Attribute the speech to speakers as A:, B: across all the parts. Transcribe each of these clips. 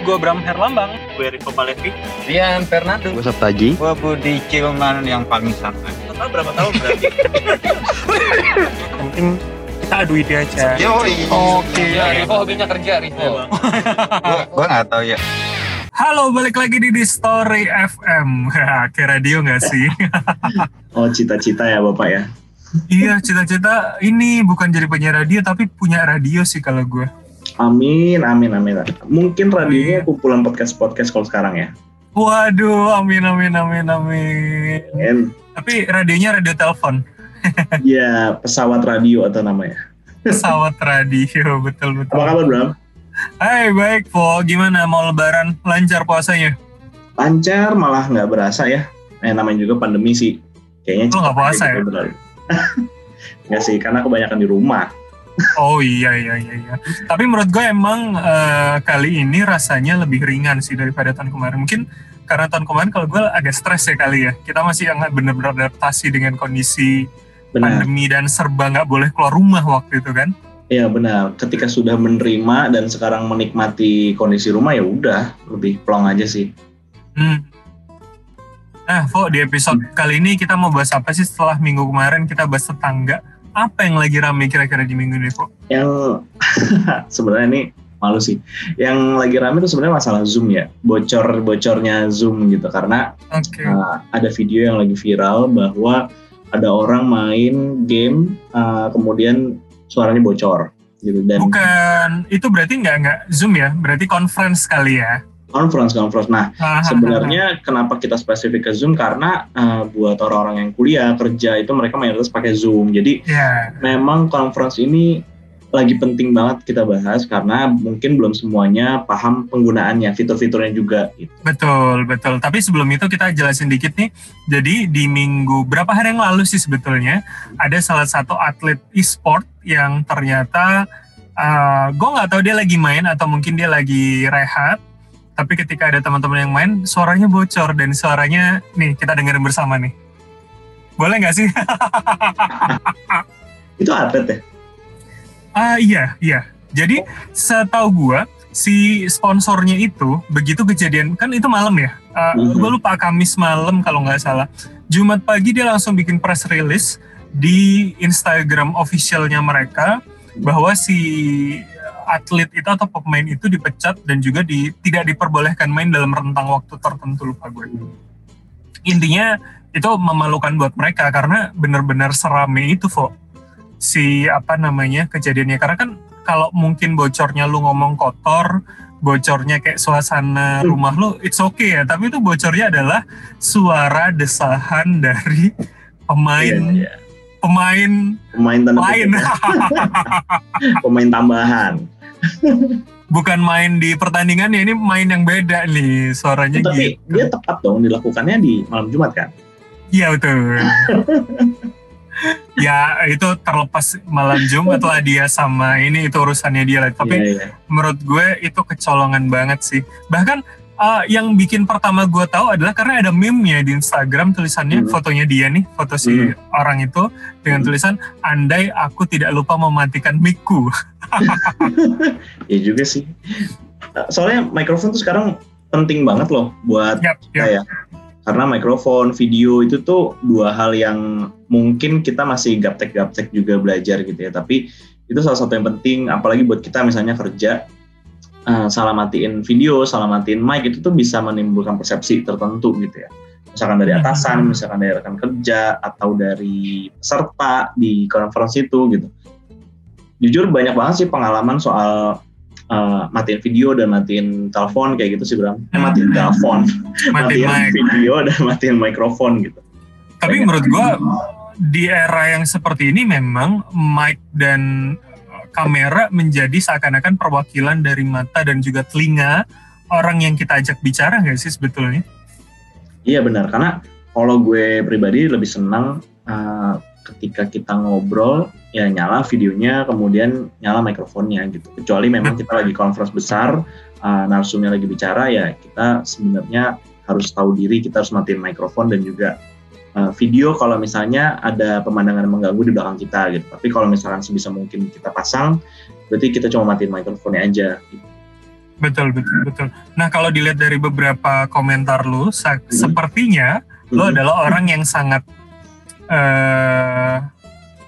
A: Gue Bram Herlambang. Gue Rico Palevi.
B: Rian Fernando.
C: Gue Sabtaji.
D: Gue Budi Cilman yang paling santai.
A: Total berapa tahun berarti? Mungkin kita adu ide aja.
D: Yoi.
A: Oke.
B: Ya, Rivo hobinya kerja, Rivo.
D: Gue gak tahu ya.
A: Halo, balik lagi di di Story FM. Kayak radio nggak sih?
E: Oh cita-cita ya Bapak ya?
A: iya, cita-cita ini bukan jadi penyiar radio, tapi punya radio sih kalau gue.
E: Amin, amin, amin. Mungkin radionya kumpulan podcast-podcast kalau sekarang ya?
A: Waduh, amin, amin, amin, amin.
E: Amin.
A: Tapi radionya radio telepon.
E: Ya, pesawat radio atau namanya.
A: Pesawat radio, betul-betul.
E: Apa kabar Bram?
A: Hai, baik, Po. Gimana mau lebaran? Lancar puasanya?
E: Lancar malah nggak berasa ya. Eh, namanya juga pandemi sih. Kayaknya
A: Lu nggak
E: cepet
A: puasa
E: aja
A: ya?
E: Nggak sih, karena kebanyakan di rumah.
A: Oh iya, iya, iya. iya. Tapi menurut gue emang eh, kali ini rasanya lebih ringan sih daripada tahun kemarin. Mungkin karena tahun kemarin kalau gue agak stres ya kali ya. Kita masih nggak bener-bener adaptasi dengan kondisi
E: Benar.
A: pandemi dan serba nggak boleh keluar rumah waktu itu kan.
E: Iya benar. Ketika sudah menerima dan sekarang menikmati kondisi rumah ya udah lebih plong aja sih.
A: Hmm. Nah, Vo, di episode kali ini kita mau bahas apa sih setelah minggu kemarin kita bahas tetangga. Apa yang lagi rame kira-kira di minggu ini, Vo?
E: Yang sebenarnya ini malu sih. Yang lagi rame itu sebenarnya masalah Zoom ya. Bocor-bocornya Zoom gitu karena
A: Oke.
E: uh, ada video yang lagi viral bahwa ada orang main game uh, kemudian suaranya bocor gitu dan
A: Bukan, itu berarti nggak nggak Zoom ya? Berarti conference kali ya?
E: Conference conference. Nah sebenarnya kenapa kita spesifik ke Zoom karena uh, buat orang-orang yang kuliah kerja itu mereka mayoritas pakai Zoom. Jadi
A: ya,
E: memang conference ini lagi penting banget kita bahas karena mungkin belum semuanya paham penggunaannya, fitur-fiturnya juga. Gitu.
A: betul, betul. Tapi sebelum itu kita jelasin dikit nih. Jadi di minggu berapa hari yang lalu sih sebetulnya ada salah satu atlet e-sport yang ternyata uh, gue nggak tahu dia lagi main atau mungkin dia lagi rehat. Tapi ketika ada teman-teman yang main, suaranya bocor dan suaranya nih kita dengerin bersama nih. Boleh nggak sih?
E: Itu atlet ya?
A: Ah iya, iya. Jadi setahu gua si sponsornya itu begitu kejadian kan itu malam ya. Uh,
E: Mhm.
A: Gue lupa Kamis malam kalau nggak salah. Jumat pagi dia langsung bikin press release di Instagram officialnya mereka bahwa si atlet itu atau pemain itu dipecat dan juga di, tidak diperbolehkan main dalam rentang waktu tertentu lupa gue. Intinya itu memalukan buat mereka karena benar-benar serame itu kok si apa namanya kejadiannya karena kan kalau mungkin bocornya lu ngomong kotor bocornya kayak suasana
E: Hmm.
A: rumah lu it's okay ya tapi itu bocornya adalah suara desahan dari pemain
E: Iya, iya.
A: pemain
E: Pemain ya. Pemain tambahan.
A: Bukan main di pertandingan ya ini main yang beda nih suaranya
E: Tapi
A: gitu
E: dia tepat dong dilakukannya di malam Jumat kan?
A: iya betul ya itu terlepas malam Jumat lah dia sama ini itu urusannya dia lah tapi
E: Iya, iya.
A: menurut gue itu kecolongan banget sih. Bahkan uh, yang bikin pertama gue tahu adalah karena ada meme-nya di Instagram tulisannya
E: Hmm.
A: fotonya dia nih, foto si
E: Hmm.
A: orang itu dengan
E: Hmm.
A: tulisan andai aku tidak lupa mematikan mic-ku.
E: Iya juga sih. Soalnya mikrofon tuh sekarang penting banget loh buat
A: Yap, yap.
E: saya. Karena mikrofon, video itu tuh dua hal yang mungkin kita masih gaptek-gaptek juga belajar gitu ya. Tapi itu salah satu yang penting, apalagi buat kita misalnya kerja, eh, salah matiin video, salah matiin mic itu tuh bisa menimbulkan persepsi tertentu gitu ya. Misalkan dari atasan, misalkan dari rekan kerja, atau dari peserta di conference itu gitu. Jujur banyak banget sih pengalaman soal eh, matiin video dan matiin telepon kayak gitu sih Bram. Eh matiin telepon
A: Mati
E: matiin
A: mic.
E: video dan matiin mikrofon gitu.
A: Tapi
E: banyak.
A: menurut gue di era yang seperti ini memang mic dan uh, kamera menjadi seakan-akan perwakilan dari mata dan juga telinga orang yang kita ajak bicara nggak sih sebetulnya?
E: Iya benar karena kalau gue pribadi lebih senang uh, ketika kita ngobrol ya nyala videonya kemudian nyala mikrofonnya gitu. Kecuali memang kita lagi conference besar uh, narsumnya lagi bicara ya kita sebenarnya harus tahu diri kita harus matiin mikrofon dan juga uh, video kalau misalnya ada pemandangan mengganggu di belakang kita gitu. Tapi kalau misalkan sebisa mungkin kita pasang, berarti kita cuma matiin mikrofonnya aja. Gitu.
A: Betul, betul, betul. Nah, kalau dilihat dari beberapa komentar lu,
E: Hmm.
A: sepertinya lu
E: Hmm.
A: adalah orang yang sangat eh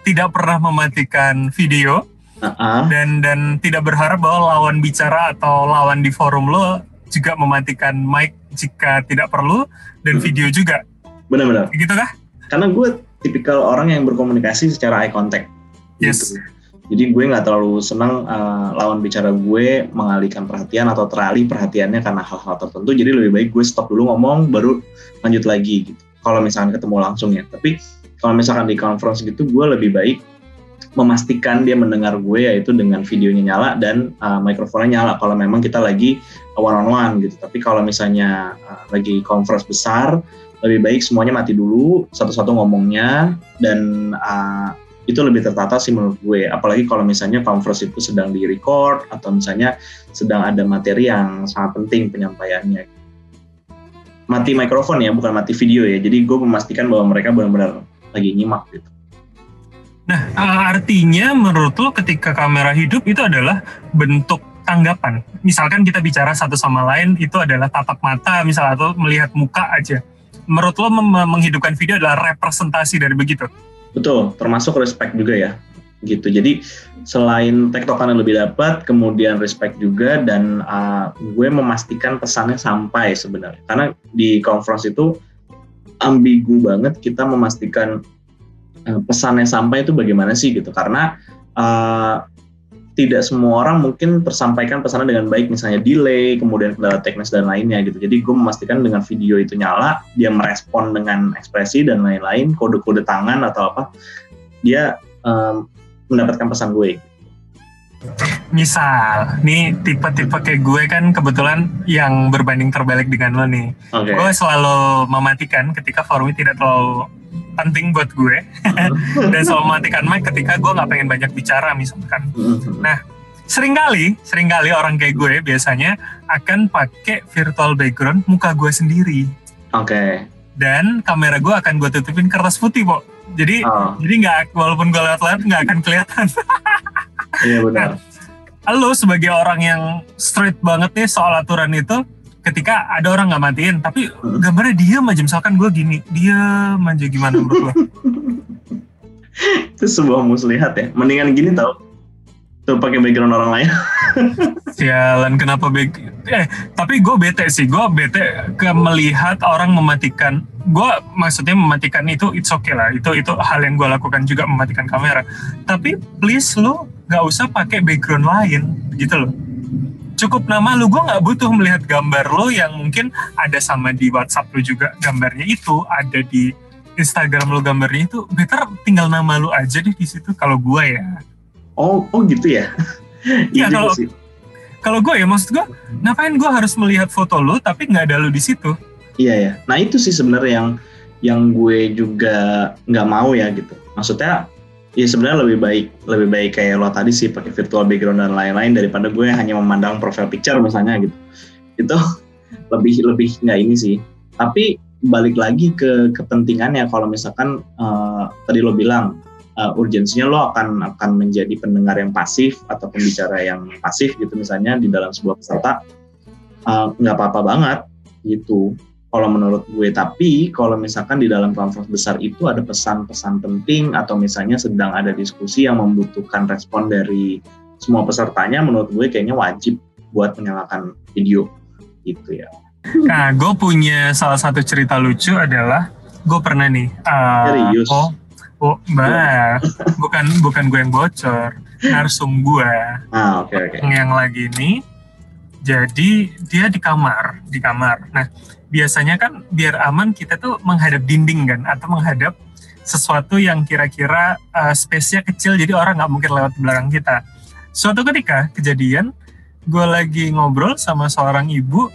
A: tidak pernah mematikan video
E: ah.
A: dan dan tidak berharap bahwa lawan bicara atau lawan di forum lo juga mematikan mic jika tidak perlu dan
E: Hmm.
A: video juga.
E: Benar-benar.
A: Gitu kah?
E: Karena gue tipikal orang yang berkomunikasi secara eye contact.
A: Yes.
E: gitu. Jadi gue nggak terlalu senang uh, lawan bicara gue mengalihkan perhatian atau teralih perhatiannya karena hal-hal tertentu. Jadi lebih baik gue stop dulu ngomong, baru lanjut lagi gitu. Kalau misalkan ketemu langsung ya. Tapi kalau misalkan di conference gitu, gue lebih baik memastikan dia mendengar gue yaitu dengan videonya nyala dan uh, mikrofonnya nyala kalau memang kita lagi one on one gitu. Tapi kalau misalnya uh, lagi conference besar, lebih baik semuanya mati dulu, satu-satu ngomongnya dan uh, itu lebih tertata sih menurut gue. Apalagi kalau misalnya conference itu sedang di record atau misalnya sedang ada materi yang sangat penting penyampaiannya. Mati mikrofon ya, bukan mati video ya. Jadi gue memastikan bahwa mereka benar-benar lagi nyimak gitu.
A: Nah, eh, artinya menurut lo ketika kamera hidup itu adalah bentuk tanggapan. Misalkan kita bicara satu sama lain itu adalah tatap mata misalnya atau melihat muka aja. Menurut lo menghidupkan video adalah representasi dari begitu.
E: Betul, termasuk respect juga ya. Gitu. Jadi selain tektokan yang lebih dapat, kemudian respect juga dan uh, gue memastikan pesannya sampai sebenarnya. Karena di conference itu ambigu banget kita memastikan uh, pesannya sampai itu bagaimana sih gitu. Karena uh, tidak semua orang mungkin tersampaikan pesannya dengan baik, misalnya delay, kemudian kendala teknis dan lainnya gitu. Jadi gue memastikan dengan video itu nyala, dia merespon dengan ekspresi dan lain-lain, kode-kode tangan atau apa, dia um, mendapatkan pesan gue.
A: Misal, nih tipe-tipe kayak gue kan kebetulan yang berbanding terbalik dengan lo nih.
E: Oke.
A: Gue selalu mematikan ketika forumnya tidak terlalu penting buat gue dan selalu mematikan mic ketika gue nggak pengen banyak bicara misalkan. Nah, sering kali, sering kali orang kayak gue biasanya akan pakai virtual background muka gue sendiri
E: Oke.
A: dan kamera gue akan gue tutupin kertas putih, Po. Jadi
E: Oh,
A: jadi nggak walaupun gue lewat-lewat nggak akan kelihatan.
E: iya benar.
A: Lo sebagai orang yang straight banget nih soal aturan itu, ketika ada orang nggak matiin, tapi
E: Hmm.
A: gambarnya diam aja misalkan gue gini, diam aja gimana menurut lo?
E: Itu sebuah muslihat ya. Mendingan gini tau. Tuh pakai background orang lain.
A: Sialan kenapa back eh tapi gue bete sih gue bete ke melihat orang mematikan gue maksudnya mematikan itu it's okay lah itu itu hal yang gue lakukan juga mematikan kamera tapi please lu nggak usah pakai background lain gitu loh cukup nama lu gue nggak butuh melihat gambar lo yang mungkin ada sama di WhatsApp lu juga gambarnya itu ada di Instagram lu gambarnya itu better tinggal nama lu aja deh di situ kalau gue ya
E: Oh, oh gitu ya.
A: Iya,
E: juga
A: kalau- kalau gue ya maksud gue ngapain gue harus melihat foto lu tapi nggak ada lu di situ
E: Iya ya. Nah itu sih sebenarnya yang yang gue juga nggak mau ya gitu. Maksudnya ya sebenarnya lebih baik lebih baik kayak lo tadi sih pakai virtual background dan lain-lain daripada gue hanya memandang profile picture misalnya gitu. Itu lebih lebih nggak ini sih. Tapi balik lagi ke kepentingannya kalau misalkan eh, tadi lo bilang eh, urgensinya lo akan akan menjadi pendengar yang pasif atau pembicara yang pasif gitu misalnya di dalam sebuah peserta eh, nggak apa-apa banget gitu kalau menurut gue tapi kalau misalkan di dalam conference besar itu ada pesan-pesan penting atau misalnya sedang ada diskusi yang membutuhkan respon dari semua pesertanya menurut gue kayaknya wajib buat menyalakan video gitu ya
A: Nah, gue punya salah satu cerita lucu adalah gue pernah nih. uh,
E: Serius?
A: Oh, oh, mbak, bukan bukan gue yang bocor, narsum gue
E: ah oke oke
A: yang lagi ini. Jadi dia di kamar, di kamar. Nah, biasanya kan biar aman kita tuh menghadap dinding kan, atau menghadap sesuatu yang kira-kira uh, space-nya kecil, jadi orang nggak mungkin lewat belakang kita. Suatu ketika kejadian, gue lagi ngobrol sama seorang ibu,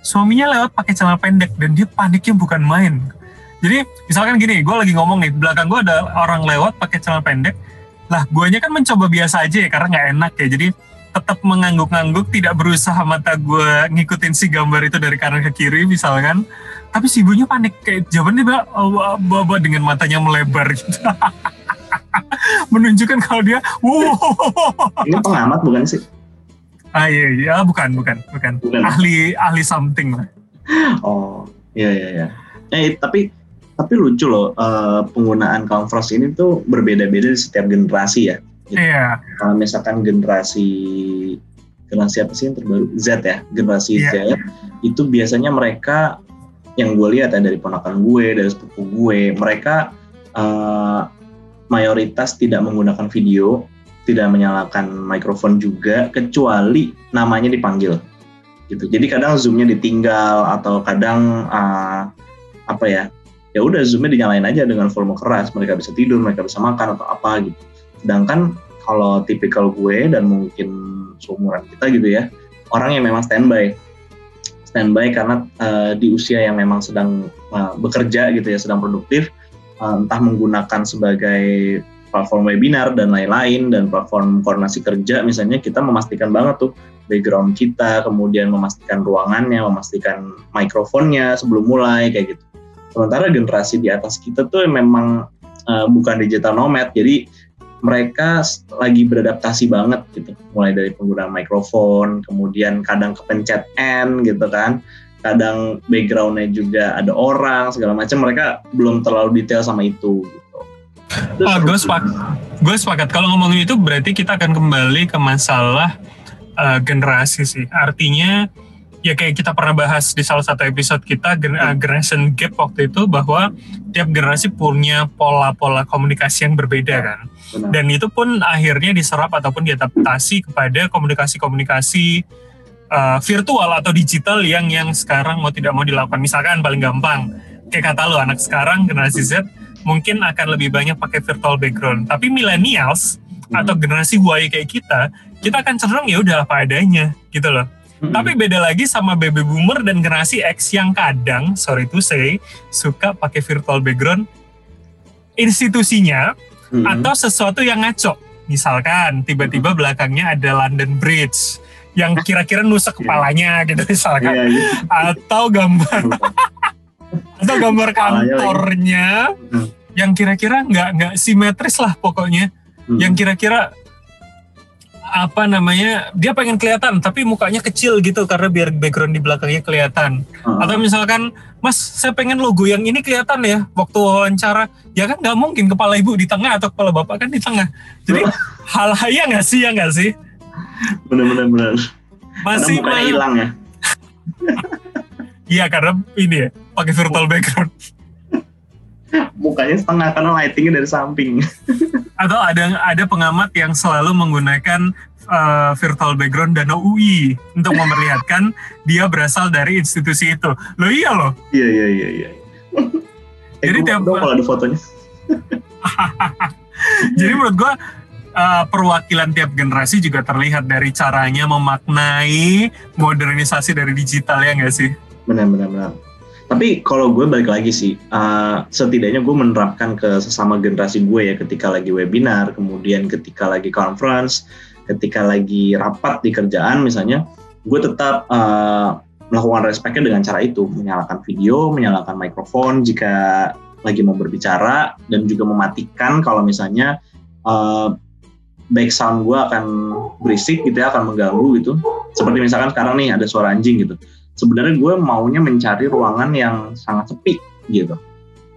A: suaminya lewat pakai celana pendek dan dia paniknya bukan main. Jadi misalkan gini, gue lagi ngomong nih, belakang gue ada orang lewat pakai celana pendek, lah guanya kan mencoba biasa aja ya karena nggak enak ya, jadi tetap mengangguk-angguk, tidak berusaha mata gue ngikutin si gambar itu dari kanan ke kiri misalkan, tapi si ibunya panik kayak jawabannya mbak, oh, bawa dengan matanya melebar gitu. menunjukkan kalau dia, wow,
E: ini pengamat bukan sih
A: Ah iya iya Ah, bukan bukan bukan.
E: Bukan.
A: Ahli ahli something lah.
E: Oh, iya iya iya. Eh tapi tapi lucu loh eh, penggunaan Converse ini tuh berbeda-beda di setiap generasi ya.
A: Iya.
E: Kalau misalkan generasi generasi apa sih yang terbaru Z ya, generasi
A: Iya.
E: Z itu biasanya mereka yang gue lihat ya dari ponakan gue, dari sepupu gue, mereka eh, mayoritas tidak menggunakan video, tidak menyalakan mikrofon juga, kecuali namanya dipanggil. Gitu. Jadi kadang zoomnya ditinggal atau kadang eh, apa ya, ya udah zoomnya dinyalain aja dengan volume keras, mereka bisa tidur, mereka bisa makan atau apa gitu. Sedangkan kalau tipikal gue dan mungkin seumuran kita gitu ya, orang yang memang standby standby karena uh, di usia yang memang sedang uh, bekerja gitu ya, sedang produktif, uh, entah menggunakan sebagai platform webinar dan lain-lain dan platform koordinasi kerja misalnya kita memastikan banget tuh background kita, kemudian memastikan ruangannya, memastikan mikrofonnya sebelum mulai kayak gitu. Sementara generasi di atas kita tuh memang uh, bukan digital nomad, jadi mereka lagi beradaptasi banget gitu mulai dari penggunaan mikrofon kemudian kadang kepencet N gitu kan kadang backgroundnya juga ada orang segala macam mereka belum terlalu detail sama itu gitu Itu
A: Oh,
E: seru
A: gue sepakat. Gue sepakat. Kalau ngomongin itu berarti kita akan kembali ke masalah uh, generasi sih. Artinya ya kayak kita pernah bahas di salah satu episode kita uh, generation gap waktu itu bahwa tiap generasi punya pola-pola komunikasi yang berbeda kan.
E: Benar.
A: Dan itu pun akhirnya diserap ataupun diadaptasi kepada komunikasi-komunikasi uh, virtual atau digital yang yang sekarang mau tidak mau dilakukan. Misalkan paling gampang kayak kata lo anak sekarang generasi Z mungkin akan lebih banyak pakai virtual background. Tapi millennials
E: Hmm.
A: atau generasi Y kayak kita, kita akan cenderung ya udah apa adanya gitu loh.
E: Mm-mm.
A: Tapi beda lagi sama baby boomer dan generasi X yang kadang, sorry to say, suka pakai virtual background institusinya
E: Mm-mm.
A: atau sesuatu yang ngaco. Misalkan tiba-tiba belakangnya ada London Bridge yang kira-kira nusuk kepalanya gitu misalkan
E: Iya, iya.
A: atau gambar atau gambar kantornya
E: Hmm.
A: yang kira-kira nggak nggak simetris lah pokoknya yang kira-kira apa namanya dia pengen kelihatan tapi mukanya kecil gitu karena biar background di belakangnya kelihatan.
E: Ah,
A: atau misalkan mas saya pengen logo yang ini kelihatan ya waktu wawancara. Ya kan nggak mungkin kepala ibu di tengah atau kepala bapak kan di tengah. Jadi hal ya nggak sih ya nggak sih?
E: Bener-bener bener.
A: masih
E: Karena mukanya
A: ma-
E: hilang ya.
A: Iya karena ini ya pakai virtual background
E: mukanya setengah karena lightingnya dari samping
A: atau ada ada pengamat yang selalu menggunakan uh, virtual background Danau UI untuk memperlihatkan dia berasal dari institusi itu. Lo iya loh.
E: iya iya iya iya eh,
A: Jadi tiap-
E: kalau ada fotonya
A: Jadi menurut gua uh, perwakilan tiap generasi juga terlihat dari caranya memaknai modernisasi dari digital ya nggak sih?
E: benar benar benar tapi kalau gue balik lagi sih uh, setidaknya gue menerapkan ke sesama generasi gue ya ketika lagi webinar kemudian ketika lagi conference ketika lagi rapat di kerjaan misalnya gue tetap uh, melakukan respectnya dengan cara itu. Menyalakan video menyalakan mikrofon jika lagi mau berbicara dan juga mematikan kalau misalnya uh, back sound gue akan berisik gitu ya akan mengganggu gitu. Seperti misalkan sekarang nih ada suara anjing gitu sebenarnya gue maunya mencari ruangan yang sangat sepi gitu.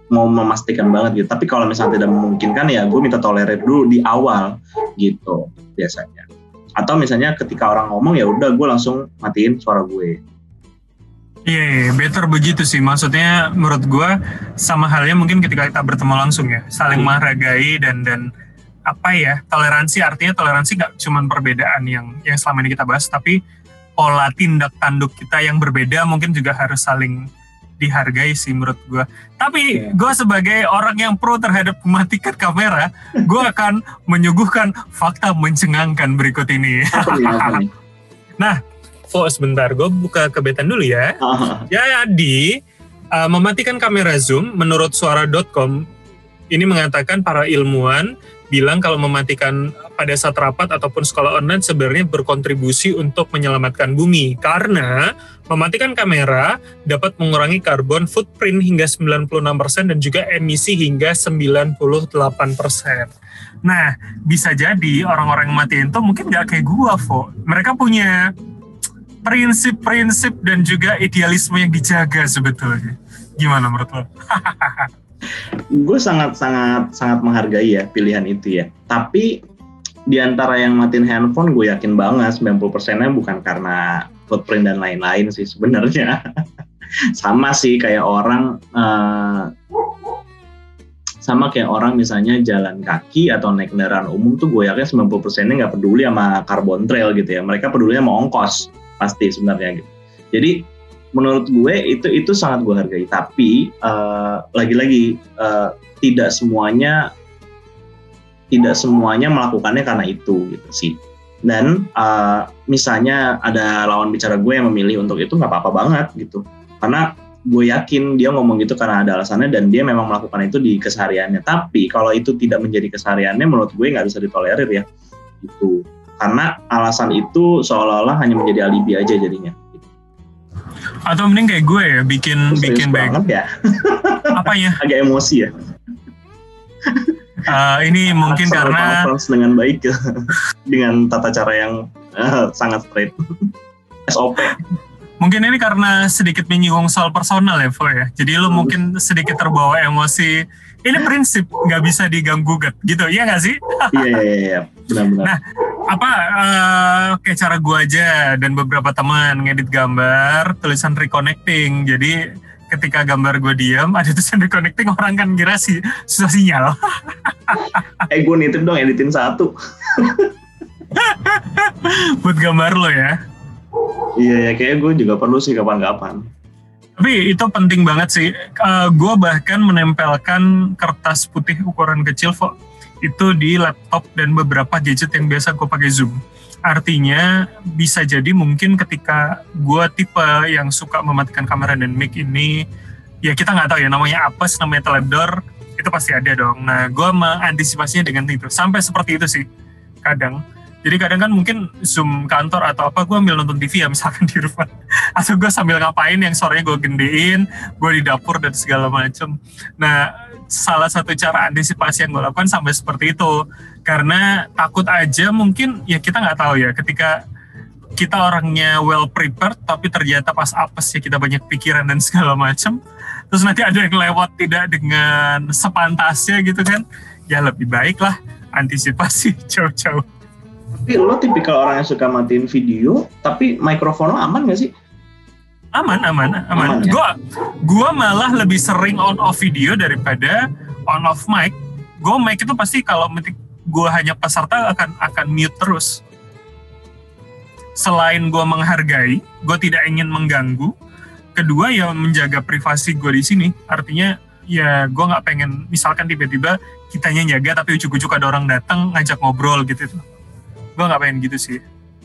E: Mau memastikan banget gitu. Tapi kalau misalnya tidak memungkinkan ya gue minta tolerir dulu di awal gitu biasanya. Atau misalnya ketika orang ngomong ya udah gue langsung matiin suara gue.
A: Iya, iya, better begitu sih. Maksudnya menurut gua sama halnya mungkin ketika kita bertemu langsung ya, saling menghargai dan dan apa ya toleransi. Artinya toleransi nggak cuma perbedaan yang yang selama ini kita bahas, tapi pola tindak tanduk kita yang berbeda mungkin juga harus saling dihargai sih menurut gua. Tapi
E: Iya.
A: gua sebagai orang yang pro terhadap mematikan kamera, gua akan menyuguhkan fakta mencengangkan berikut ini.
E: apa nih apa nih
A: Oh sebentar, gue buka kebetan dulu ya.
E: Ah,
A: Jadi, uh, mematikan kamera Zoom menurut suara.com ini mengatakan para ilmuwan bilang kalau mematikan pada saat rapat ataupun sekolah online sebenarnya berkontribusi untuk menyelamatkan bumi karena mematikan kamera dapat mengurangi karbon footprint hingga 96% dan juga emisi hingga 98%. Nah, bisa jadi orang-orang yang matiin tuh mungkin nggak kayak gua, Fo. Mereka punya prinsip-prinsip dan juga idealisme yang dijaga sebetulnya. Gimana menurut lo?
E: gue sangat sangat sangat menghargai ya pilihan itu ya. Tapi di antara yang matiin handphone gue yakin banget 90 persennya bukan karena footprint dan lain-lain sih sebenarnya. sama sih kayak orang uh, sama kayak orang misalnya jalan kaki atau naik kendaraan umum tuh gue yakin 90 persennya nggak peduli sama carbon trail gitu ya. Mereka peduli sama ongkos pasti sebenarnya gitu. Jadi menurut gue itu itu sangat gue hargai. Tapi uh, lagi-lagi uh, tidak semuanya tidak semuanya melakukannya karena itu gitu sih. Dan uh, misalnya ada lawan bicara gue yang memilih untuk itu nggak apa-apa banget gitu. Karena gue yakin dia ngomong gitu karena ada alasannya dan dia memang melakukan itu di kesehariannya. Tapi kalau itu tidak menjadi kesehariannya, menurut gue nggak bisa ditolerir ya. Itu karena alasan itu seolah-olah hanya menjadi alibi aja jadinya.
A: Atau mending kayak gue ya, bikin
E: Terus
A: bikin
E: banget ya.
A: Apanya?
E: Agak emosi ya.
A: Uh, ini mungkin
E: Asal
A: karena
E: conference dengan baik ya. dengan tata cara yang uh, sangat straight. SOP.
A: mungkin ini karena sedikit menyinggung soal personal ya, Fo ya. Jadi lu
E: Hmm.
A: mungkin sedikit terbawa emosi. Ini prinsip nggak bisa diganggu gugat gitu, iya nggak sih?
E: Iya iya iya, iya. benar-benar.
A: Nah, apa eh, kayak cara gua aja dan beberapa teman ngedit gambar tulisan reconnecting. Jadi ketika gambar gue diam ada tulisan reconnecting orang kan kira sih susah sinyal.
E: eh gue nitip dong editin satu.
A: buat gambar lo ya.
E: Iya ya kayaknya gue juga perlu sih kapan-kapan.
A: Tapi itu penting banget sih. Uh, gue bahkan menempelkan kertas putih ukuran kecil, Fo, itu di laptop dan beberapa gadget yang biasa gue pakai Zoom. Artinya bisa jadi mungkin ketika gue tipe yang suka mematikan kamera dan mic ini, ya kita nggak tahu ya namanya apes, namanya teledor, itu pasti ada dong. Nah, gue mengantisipasinya dengan itu. Sampai seperti itu sih kadang. Jadi kadang kan mungkin Zoom kantor atau apa, gue ambil nonton TV ya misalkan di rumah. Atau gue sambil ngapain yang sorenya gue gendein, gue di dapur dan segala macem. Nah, salah satu cara antisipasi yang gue lakukan sampai seperti itu. Karena takut aja mungkin, ya kita nggak tahu ya, ketika kita orangnya well prepared, tapi ternyata pas apes ya kita banyak pikiran dan segala macem. Terus nanti ada yang lewat tidak dengan sepantasnya gitu kan, ya lebih baik lah antisipasi jauh-jauh.
E: Tapi lo tipikal orang yang suka matiin video, tapi mikrofon lo aman gak sih?
A: aman aman aman,
E: Aman, ya?
A: gua gua malah lebih sering on off video daripada on off mic. Gua mic itu pasti kalau gua hanya peserta akan akan mute terus. Selain gua menghargai gua tidak ingin mengganggu. Kedua ya menjaga privasi gua di sini. Artinya ya gua nggak pengen misalkan tiba-tiba kitanya jaga tapi ujuk-ujuk ada orang datang ngajak ngobrol gitu. tuh gua nggak pengen gitu sih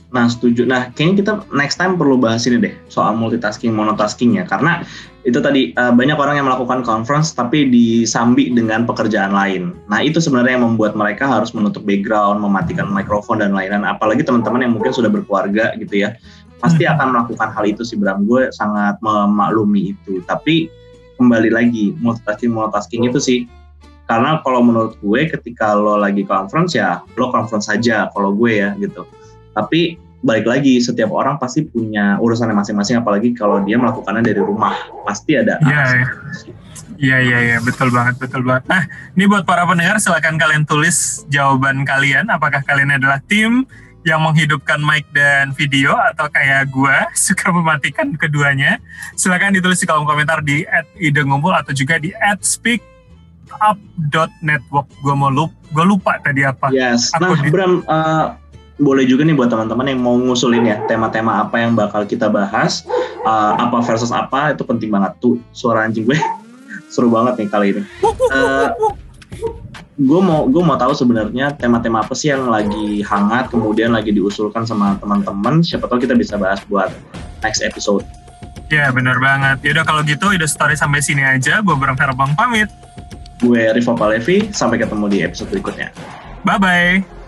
E: Nah setuju. Nah kayaknya kita next time perlu bahas ini deh soal multitasking monotasking ya karena itu tadi uh, banyak orang yang melakukan conference tapi disambi dengan pekerjaan lain. Nah itu sebenarnya yang membuat mereka harus menutup background, mematikan mikrofon dan lain-lain. Apalagi teman-teman yang mungkin sudah berkeluarga gitu ya pasti akan melakukan hal itu sih Bram. Gue sangat memaklumi itu. Tapi kembali lagi multitasking monotasking itu sih karena kalau menurut gue ketika lo lagi conference ya lo conference saja kalau gue ya gitu tapi balik lagi setiap orang pasti punya urusannya masing-masing apalagi kalau dia melakukannya dari rumah pasti ada
A: Iya. Iya iya iya betul banget betul banget. Nah ini buat para pendengar silakan kalian tulis jawaban kalian. Apakah kalian adalah tim yang menghidupkan mic dan video atau kayak gua suka mematikan keduanya? Silakan ditulis di kolom komentar di @idengumpul atau juga di @speakup.network. Gua mau lupa, gua lupa tadi apa.
E: Yes. Nah,
A: di-
E: Bram, eh, boleh juga nih buat teman-teman yang mau ngusulin ya tema-tema apa yang bakal kita bahas, eh, apa versus apa itu penting banget tuh suara anjing gue seru banget nih kali ini. gue mau gue mau tahu sebenarnya tema-tema apa sih yang lagi hangat kemudian lagi diusulkan sama teman-teman. Siapa tahu kita bisa bahas buat next episode.
A: Ya benar banget. Yaudah kalau gitu udah story sampai sini aja. Gue Bram Ferbang pamit.
E: Gue Rivo Palevi, sampai ketemu di episode berikutnya.
A: Bye bye.